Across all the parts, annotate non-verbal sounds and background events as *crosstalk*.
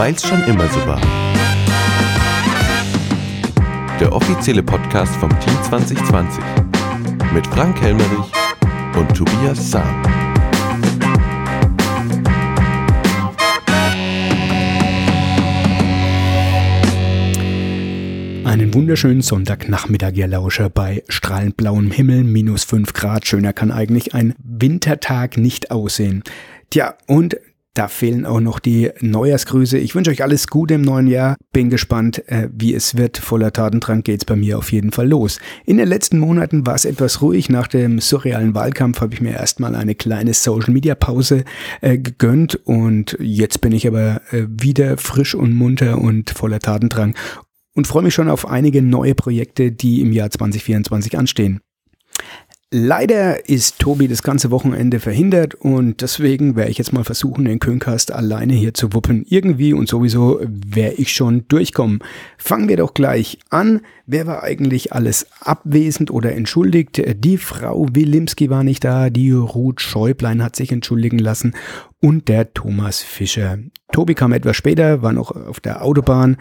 Weil's schon immer so war. Der offizielle Podcast vom Team 2020 mit Frank Helmerich und Tobias Sam. Einen wunderschönen Sonntagnachmittag, ihr Lauscher, bei strahlend blauem Himmel, minus 5 Grad. Schöner kann eigentlich ein Wintertag nicht aussehen. Tja, und da fehlen auch noch die Neujahrsgrüße. Ich wünsche euch alles Gute im neuen Jahr. Bin gespannt, äh, wie es wird. Voller Tatendrang geht's bei mir auf jeden Fall los. In den letzten Monaten war es etwas ruhig. Nach dem surrealen Wahlkampf habe ich mir erstmal eine kleine Social Media Pause äh, gegönnt und jetzt bin ich aber äh, wieder frisch und munter und voller Tatendrang und freue mich schon auf einige neue Projekte, die im Jahr 2024 anstehen. Leider ist Tobi das ganze Wochenende verhindert und deswegen werde ich jetzt mal versuchen, den Köncast alleine hier zu wuppen. Irgendwie und sowieso werde ich schon durchkommen. Fangen wir doch gleich an. Wer war eigentlich alles abwesend oder entschuldigt? Die Frau Wilimski war nicht da, die Ruth Schäublein hat sich entschuldigen lassen und der Thomas Fischer. Tobi kam etwas später, war noch auf der Autobahn,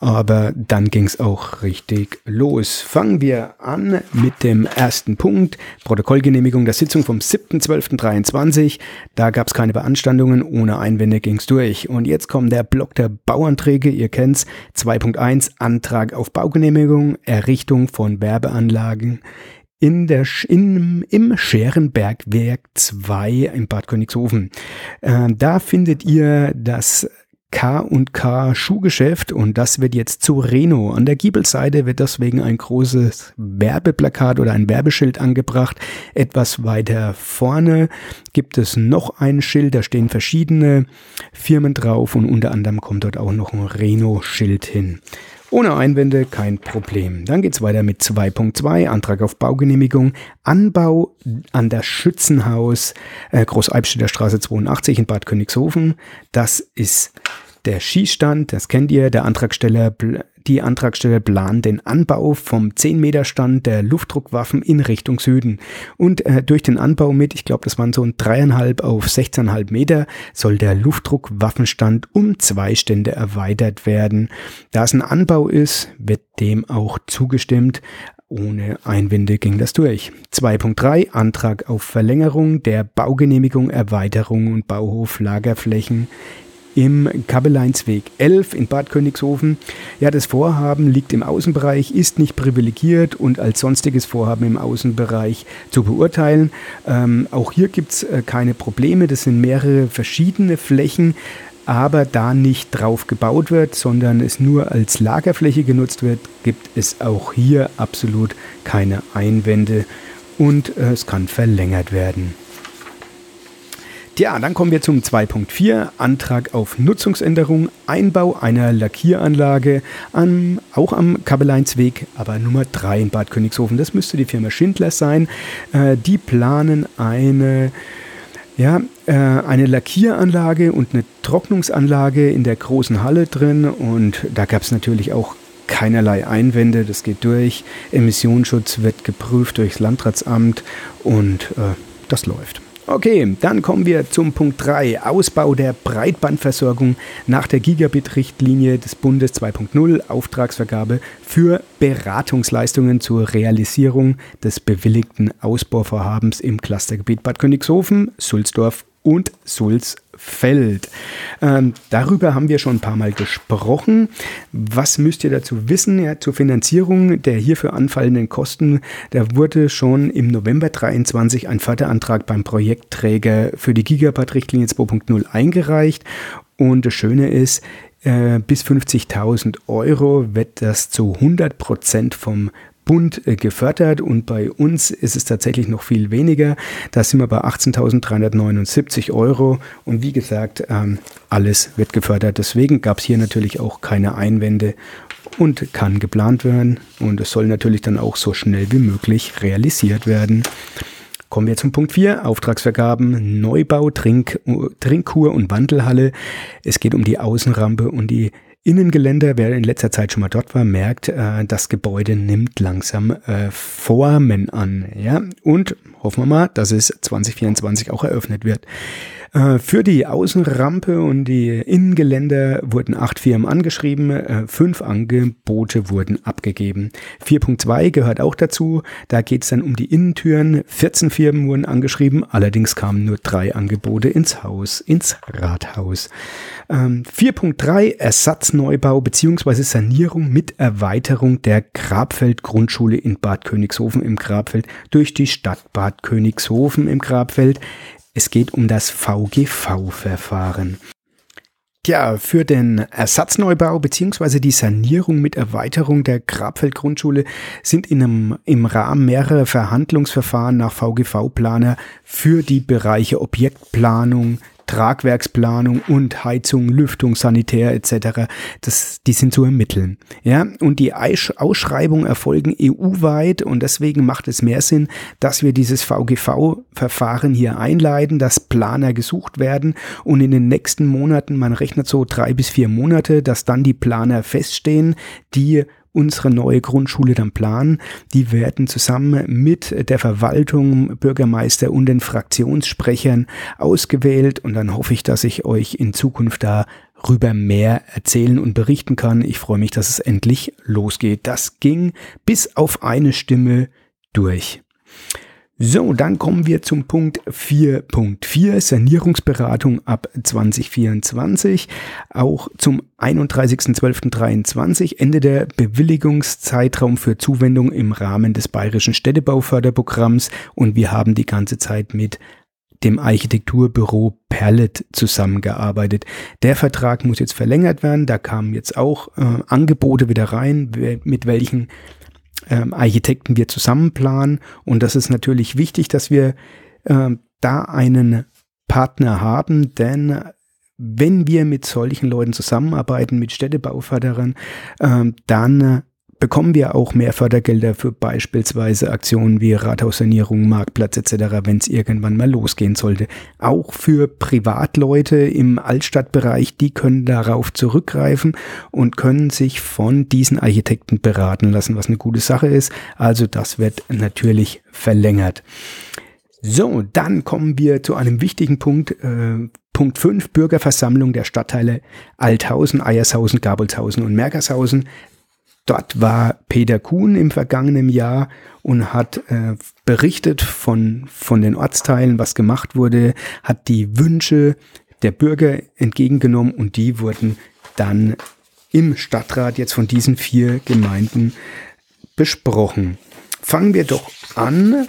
aber dann ging es auch richtig los. Fangen wir an mit dem ersten Punkt, Protokollgenehmigung der Sitzung vom 7.12.23. Da gab es keine Beanstandungen, ohne Einwände ging es durch. Und jetzt kommt der Block der Bauanträge, ihr kennt's, 2.1 Antrag auf Baugenehmigung, Errichtung von Werbeanlagen in der, in, im Scherenbergwerk 2 in Bad Königshofen. Äh, da findet ihr das K&K Schuhgeschäft und das wird jetzt zu Reno. An der Giebelseite wird deswegen ein großes Werbeplakat oder ein Werbeschild angebracht. Etwas weiter vorne gibt es noch ein Schild, da stehen verschiedene Firmen drauf und unter anderem kommt dort auch noch ein Reno-Schild hin. Ohne Einwände kein Problem. Dann geht's weiter mit 2.2, Antrag auf Baugenehmigung, Anbau an das Schützenhaus äh, Großalbstädter Straße 82 in Bad Königshofen. Das ist der Schießstand, das kennt ihr, der Antragsteller, die Antragsteller planen den Anbau vom 10 Meter Stand der Luftdruckwaffen in Richtung Süden. Und äh, durch den Anbau mit, ich glaube, das waren so ein dreieinhalb auf 16,5 Meter, soll der Luftdruckwaffenstand um zwei Stände erweitert werden. Da es ein Anbau ist, wird dem auch zugestimmt. Ohne Einwände ging das durch. 2.3 Antrag auf Verlängerung der Baugenehmigung, Erweiterung und Bauhof Lagerflächen im Kabeleinsweg 11 in Bad Königshofen. Ja, das Vorhaben liegt im Außenbereich, ist nicht privilegiert und als sonstiges Vorhaben im Außenbereich zu beurteilen. Ähm, auch hier gibt es äh, keine Probleme. Das sind mehrere verschiedene Flächen. Aber da nicht drauf gebaut wird, sondern es nur als Lagerfläche genutzt wird, gibt es auch hier absolut keine Einwände und äh, es kann verlängert werden. Ja, dann kommen wir zum 2.4, Antrag auf Nutzungsänderung, Einbau einer Lackieranlage, an, auch am Kabeleinsweg, aber Nummer 3 in Bad Königshofen. Das müsste die Firma Schindler sein. Äh, die planen eine, ja, äh, eine Lackieranlage und eine Trocknungsanlage in der großen Halle drin und da gab es natürlich auch keinerlei Einwände, das geht durch. Emissionsschutz wird geprüft durchs Landratsamt und äh, das läuft. Okay, dann kommen wir zum Punkt 3, Ausbau der Breitbandversorgung nach der Gigabit-Richtlinie des Bundes 2.0, Auftragsvergabe für Beratungsleistungen zur Realisierung des bewilligten Ausbauvorhabens im Clustergebiet Bad Königshofen, Sulzdorf und Sulzfeld. Ähm, darüber haben wir schon ein paar Mal gesprochen. Was müsst ihr dazu wissen? Ja, zur Finanzierung der hierfür anfallenden Kosten, da wurde schon im November 23 ein Förderantrag beim Projektträger für die Gigabyte-Richtlinie 2.0 eingereicht. Und das Schöne ist, äh, bis 50.000 Euro wird das zu 100 Prozent vom Bund äh, gefördert und bei uns ist es tatsächlich noch viel weniger. Da sind wir bei 18.379 Euro und wie gesagt, ähm, alles wird gefördert. Deswegen gab es hier natürlich auch keine Einwände und kann geplant werden und es soll natürlich dann auch so schnell wie möglich realisiert werden. Kommen wir zum Punkt 4, Auftragsvergaben, Neubau, Trink, Trinkkur und Wandelhalle. Es geht um die Außenrampe und die Innengeländer, wer in letzter Zeit schon mal dort war, merkt, äh, das Gebäude nimmt langsam äh, Formen an. Ja? Und hoffen wir mal, dass es 2024 auch eröffnet wird. Äh, für die Außenrampe und die Innengeländer wurden acht Firmen angeschrieben, äh, fünf Angebote wurden abgegeben. 4.2 gehört auch dazu, da geht es dann um die Innentüren, 14 Firmen wurden angeschrieben, allerdings kamen nur drei Angebote ins Haus, ins Rathaus. 4.3 ähm, Ersatzneubau bzw. Sanierung mit Erweiterung der Grabfeld-Grundschule in Bad Königshofen im Grabfeld durch die Stadt Bad Königshofen im Grabfeld. Es geht um das VGV-Verfahren. Tja, für den Ersatzneubau bzw. die Sanierung mit Erweiterung der Grabfeld-Grundschule sind in einem, im Rahmen mehrerer Verhandlungsverfahren nach VGV-Planer für die Bereiche Objektplanung, Tragwerksplanung und Heizung, Lüftung, Sanitär etc. Das, die sind zu ermitteln. Ja, und die Ausschreibungen erfolgen EU-weit und deswegen macht es mehr Sinn, dass wir dieses VGV-Verfahren hier einleiten, dass Planer gesucht werden und in den nächsten Monaten, man rechnet so drei bis vier Monate, dass dann die Planer feststehen, die unsere neue Grundschule dann planen. Die werden zusammen mit der Verwaltung, Bürgermeister und den Fraktionssprechern ausgewählt und dann hoffe ich, dass ich euch in Zukunft darüber mehr erzählen und berichten kann. Ich freue mich, dass es endlich losgeht. Das ging bis auf eine Stimme durch. So, dann kommen wir zum Punkt 4.4, Sanierungsberatung ab 2024. Auch zum 31.12.23 Ende der Bewilligungszeitraum für Zuwendung im Rahmen des Bayerischen Städtebauförderprogramms und wir haben die ganze Zeit mit dem Architekturbüro Perlet zusammengearbeitet. Der Vertrag muss jetzt verlängert werden. Da kamen jetzt auch äh, Angebote wieder rein, mit welchen ähm, Architekten wir zusammen planen. Und das ist natürlich wichtig, dass wir äh, da einen Partner haben, denn wenn wir mit solchen Leuten zusammenarbeiten, mit Städtebauförderern, äh, dann bekommen wir auch mehr Fördergelder für beispielsweise Aktionen wie Rathaussanierung, Marktplatz etc., wenn es irgendwann mal losgehen sollte. Auch für Privatleute im Altstadtbereich, die können darauf zurückgreifen und können sich von diesen Architekten beraten lassen, was eine gute Sache ist. Also das wird natürlich verlängert. So, dann kommen wir zu einem wichtigen Punkt. Äh, Punkt 5, Bürgerversammlung der Stadtteile Althausen, Eiershausen, Gabelshausen und Mergershausen. Dort war Peter Kuhn im vergangenen Jahr und hat äh, berichtet von, von den Ortsteilen, was gemacht wurde, hat die Wünsche der Bürger entgegengenommen und die wurden dann im Stadtrat jetzt von diesen vier Gemeinden besprochen. Fangen wir doch an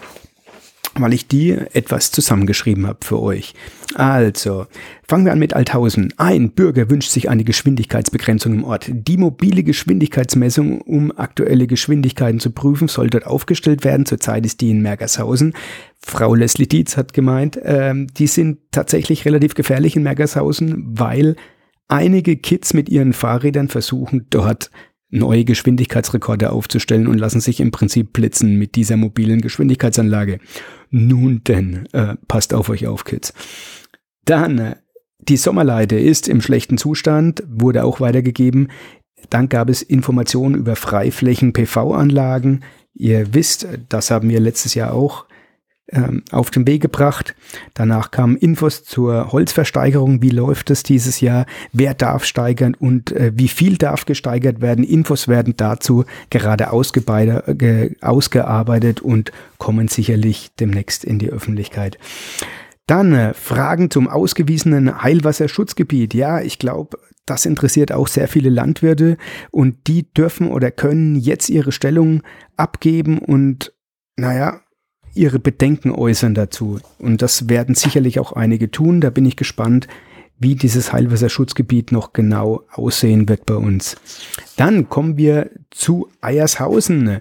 weil ich die etwas zusammengeschrieben habe für euch. Also, fangen wir an mit Althausen. Ein Bürger wünscht sich eine Geschwindigkeitsbegrenzung im Ort. Die mobile Geschwindigkeitsmessung, um aktuelle Geschwindigkeiten zu prüfen, soll dort aufgestellt werden. Zurzeit ist die in Mergershausen. Frau Leslie Dietz hat gemeint, ähm, die sind tatsächlich relativ gefährlich in Mergershausen, weil einige Kids mit ihren Fahrrädern versuchen, dort neue Geschwindigkeitsrekorde aufzustellen und lassen sich im Prinzip blitzen mit dieser mobilen Geschwindigkeitsanlage. Nun denn, äh, passt auf euch auf, Kids. Dann, äh, die Sommerleite ist im schlechten Zustand, wurde auch weitergegeben. Dann gab es Informationen über Freiflächen-PV-Anlagen. Ihr wisst, das haben wir letztes Jahr auch ähm, auf den Weg gebracht. Danach kamen Infos zur Holzversteigerung. Wie läuft es dieses Jahr? Wer darf steigern und äh, wie viel darf gesteigert werden? Infos werden dazu gerade ausgearbeitet und kommen sicherlich demnächst in die Öffentlichkeit. Dann äh, Fragen zum ausgewiesenen Heilwasserschutzgebiet. Ja, ich glaube, das interessiert auch sehr viele Landwirte und die dürfen oder können jetzt ihre Stellung abgeben und naja, ihre Bedenken äußern dazu. Und das werden sicherlich auch einige tun. Da bin ich gespannt, wie dieses Heilwasserschutzgebiet noch genau aussehen wird bei uns. Dann kommen wir zu Eiershausen.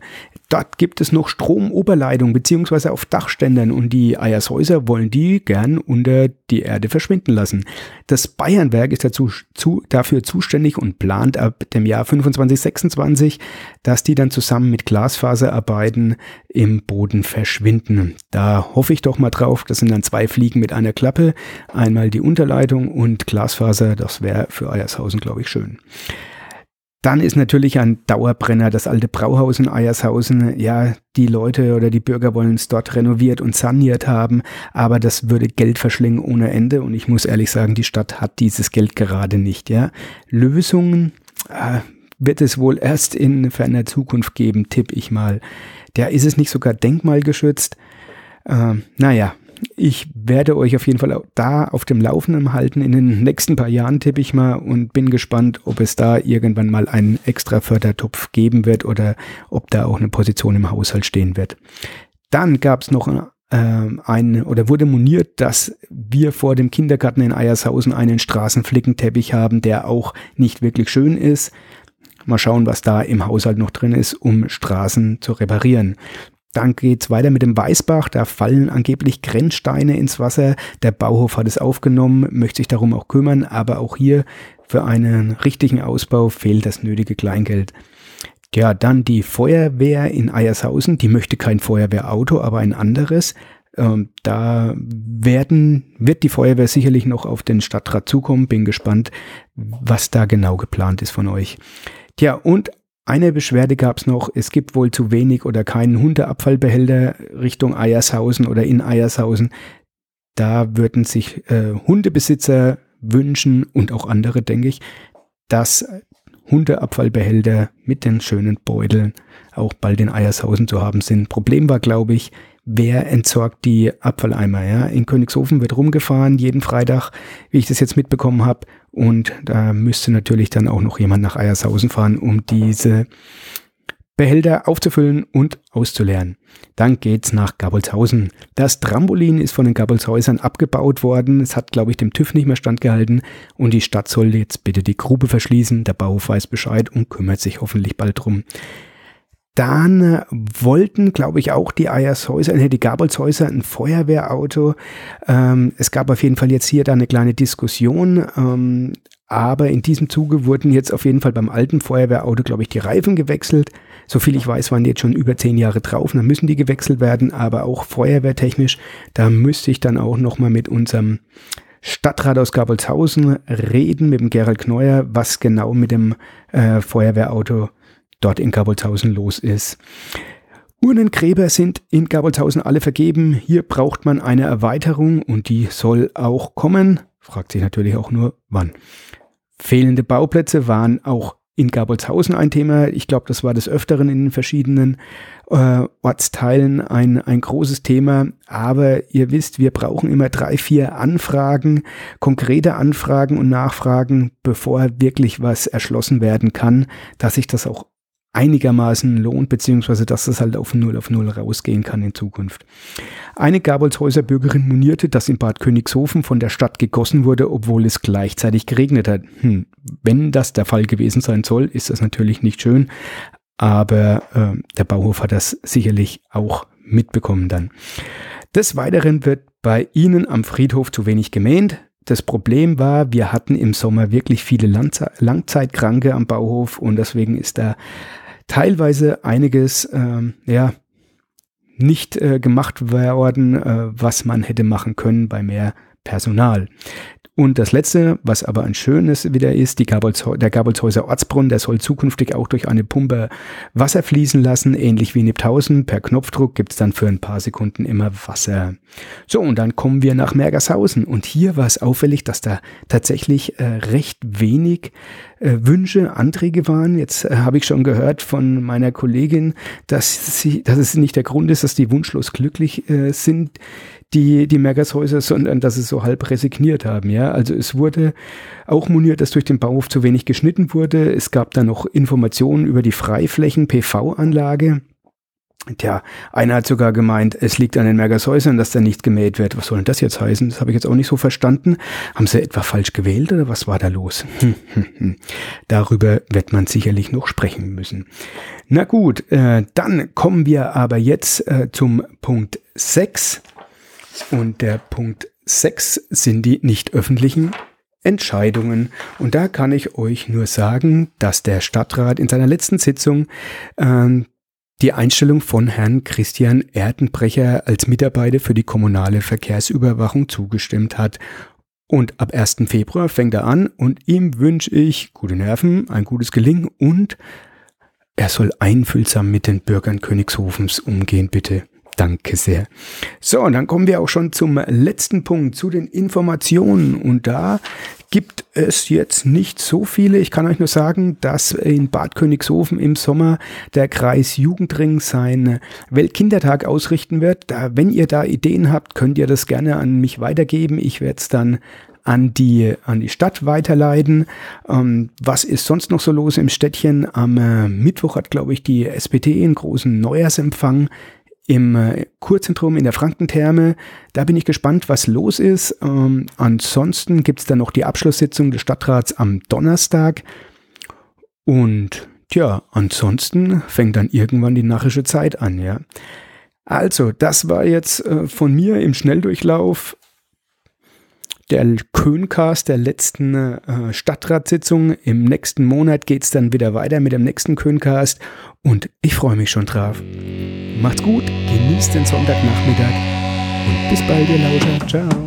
Dort gibt es noch Stromoberleitung beziehungsweise auf Dachständern und die Eiershäuser wollen die gern unter die Erde verschwinden lassen. Das Bayernwerk ist dazu, zu, dafür zuständig und plant ab dem Jahr 25, 26, dass die dann zusammen mit Glasfaserarbeiten im Boden verschwinden. Da hoffe ich doch mal drauf. Das sind dann zwei Fliegen mit einer Klappe. Einmal die Unterleitung und Glasfaser. Das wäre für Eiershausen, glaube ich, schön. Dann ist natürlich ein Dauerbrenner das alte Brauhaus in Eiershausen. Ja, die Leute oder die Bürger wollen es dort renoviert und saniert haben, aber das würde Geld verschlingen ohne Ende. Und ich muss ehrlich sagen, die Stadt hat dieses Geld gerade nicht. Ja, Lösungen äh, wird es wohl erst in ferner Zukunft geben, tippe ich mal. Der ist es nicht sogar denkmalgeschützt. Äh, naja, ich werde euch auf jeden Fall da auf dem Laufenden halten. In den nächsten paar Jahren tippe ich mal und bin gespannt, ob es da irgendwann mal einen extra Fördertopf geben wird oder ob da auch eine Position im Haushalt stehen wird. Dann gab es noch äh, ein oder wurde moniert, dass wir vor dem Kindergarten in Eiershausen einen Straßenflickenteppich haben, der auch nicht wirklich schön ist. Mal schauen, was da im Haushalt noch drin ist, um Straßen zu reparieren. Dann geht's weiter mit dem Weißbach. Da fallen angeblich Grenzsteine ins Wasser. Der Bauhof hat es aufgenommen, möchte sich darum auch kümmern, aber auch hier für einen richtigen Ausbau fehlt das nötige Kleingeld. Ja, dann die Feuerwehr in Eiershausen. Die möchte kein Feuerwehrauto, aber ein anderes. Ähm, da werden, wird die Feuerwehr sicherlich noch auf den Stadtrat zukommen. Bin gespannt, was da genau geplant ist von euch. Tja, und eine Beschwerde gab es noch, es gibt wohl zu wenig oder keinen Hundeabfallbehälter Richtung Eiershausen oder in Eiershausen. Da würden sich äh, Hundebesitzer wünschen und auch andere, denke ich, dass Hundeabfallbehälter mit den schönen Beuteln auch bald in Eiershausen zu haben sind. Problem war, glaube ich, wer entsorgt die Abfalleimer. Ja? In Königshofen wird rumgefahren, jeden Freitag, wie ich das jetzt mitbekommen habe. Und da müsste natürlich dann auch noch jemand nach Eiershausen fahren, um diese Behälter aufzufüllen und auszuleeren. Dann geht's nach Gabolshausen. Das Trampolin ist von den Gabolshäusern abgebaut worden. Es hat, glaube ich, dem TÜV nicht mehr standgehalten und die Stadt soll jetzt bitte die Grube verschließen. Der Bauhof weiß Bescheid und kümmert sich hoffentlich bald drum. Dann äh, wollten, glaube ich, auch die Eiershäuser, äh, die Gabolshäuser ein Feuerwehrauto. Ähm, es gab auf jeden Fall jetzt hier da eine kleine Diskussion. Ähm, aber in diesem Zuge wurden jetzt auf jeden Fall beim alten Feuerwehrauto, glaube ich, die Reifen gewechselt. Soviel ich weiß, waren jetzt schon über zehn Jahre drauf. Dann müssen die gewechselt werden, aber auch feuerwehrtechnisch. Da müsste ich dann auch nochmal mit unserem Stadtrat aus Gabolshausen reden, mit dem Gerald Kneuer, was genau mit dem äh, Feuerwehrauto dort in Gabolshausen los ist. Urnengräber sind in Gabolshausen alle vergeben. Hier braucht man eine Erweiterung und die soll auch kommen. Fragt sich natürlich auch nur, wann. Fehlende Bauplätze waren auch in Gabolshausen ein Thema. Ich glaube, das war des Öfteren in den verschiedenen äh, Ortsteilen ein, ein großes Thema. Aber ihr wisst, wir brauchen immer drei, vier Anfragen, konkrete Anfragen und Nachfragen, bevor wirklich was erschlossen werden kann, dass sich das auch einigermaßen lohnt, beziehungsweise dass das halt auf Null auf Null rausgehen kann in Zukunft. Eine Gabolshäuser Bürgerin monierte, dass in Bad Königshofen von der Stadt gegossen wurde, obwohl es gleichzeitig geregnet hat. Hm, wenn das der Fall gewesen sein soll, ist das natürlich nicht schön, aber äh, der Bauhof hat das sicherlich auch mitbekommen dann. Des Weiteren wird bei Ihnen am Friedhof zu wenig gemäht. Das Problem war, wir hatten im Sommer wirklich viele Langzeitkranke am Bauhof und deswegen ist da teilweise einiges ähm, ja nicht äh, gemacht worden, äh, was man hätte machen können bei mehr Personal. Und das letzte, was aber ein schönes wieder ist, Gabolz, der Gabolshäuser Ortsbrunnen, der soll zukünftig auch durch eine Pumpe Wasser fließen lassen, ähnlich wie Nipthausen. Per Knopfdruck gibt's dann für ein paar Sekunden immer Wasser. So, und dann kommen wir nach Mergershausen. Und hier war es auffällig, dass da tatsächlich äh, recht wenig äh, Wünsche, Anträge waren. Jetzt äh, habe ich schon gehört von meiner Kollegin, dass, sie, dass es nicht der Grund ist, dass die wunschlos glücklich äh, sind die, die Mergershäuser, sondern dass sie so halb resigniert haben. Ja, also es wurde auch moniert, dass durch den Bauhof zu wenig geschnitten wurde. Es gab da noch Informationen über die Freiflächen PV-Anlage. Tja, einer hat sogar gemeint, es liegt an den Mergershäusern, dass da nicht gemäht wird. Was soll denn das jetzt heißen? Das habe ich jetzt auch nicht so verstanden. Haben sie etwa falsch gewählt oder was war da los? *laughs* Darüber wird man sicherlich noch sprechen müssen. Na gut, äh, dann kommen wir aber jetzt äh, zum Punkt 6. Und der Punkt 6 sind die nicht öffentlichen Entscheidungen. Und da kann ich euch nur sagen, dass der Stadtrat in seiner letzten Sitzung ähm, die Einstellung von Herrn Christian Erdenbrecher als Mitarbeiter für die kommunale Verkehrsüberwachung zugestimmt hat. Und ab 1. Februar fängt er an und ihm wünsche ich gute Nerven, ein gutes Gelingen und er soll einfühlsam mit den Bürgern Königshofens umgehen, bitte. Danke sehr. So, und dann kommen wir auch schon zum letzten Punkt, zu den Informationen. Und da gibt es jetzt nicht so viele. Ich kann euch nur sagen, dass in Bad Königshofen im Sommer der Kreis Jugendring seinen Weltkindertag ausrichten wird. Da, wenn ihr da Ideen habt, könnt ihr das gerne an mich weitergeben. Ich werde es dann an die, an die Stadt weiterleiten. Ähm, was ist sonst noch so los im Städtchen? Am äh, Mittwoch hat, glaube ich, die SPT einen großen Neujahrsempfang im äh, Kurzentrum in der Frankentherme. Da bin ich gespannt, was los ist. Ähm, ansonsten gibt es dann noch die Abschlusssitzung des Stadtrats am Donnerstag. Und tja, ansonsten fängt dann irgendwann die nachische Zeit an, ja. Also, das war jetzt äh, von mir im Schnelldurchlauf der Köncast der letzten äh, Stadtratssitzung. Im nächsten Monat geht es dann wieder weiter mit dem nächsten Köncast und ich freue mich schon drauf. Macht's gut, genießt den Sonntagnachmittag und bis bald, ihr Lauscher. Ciao.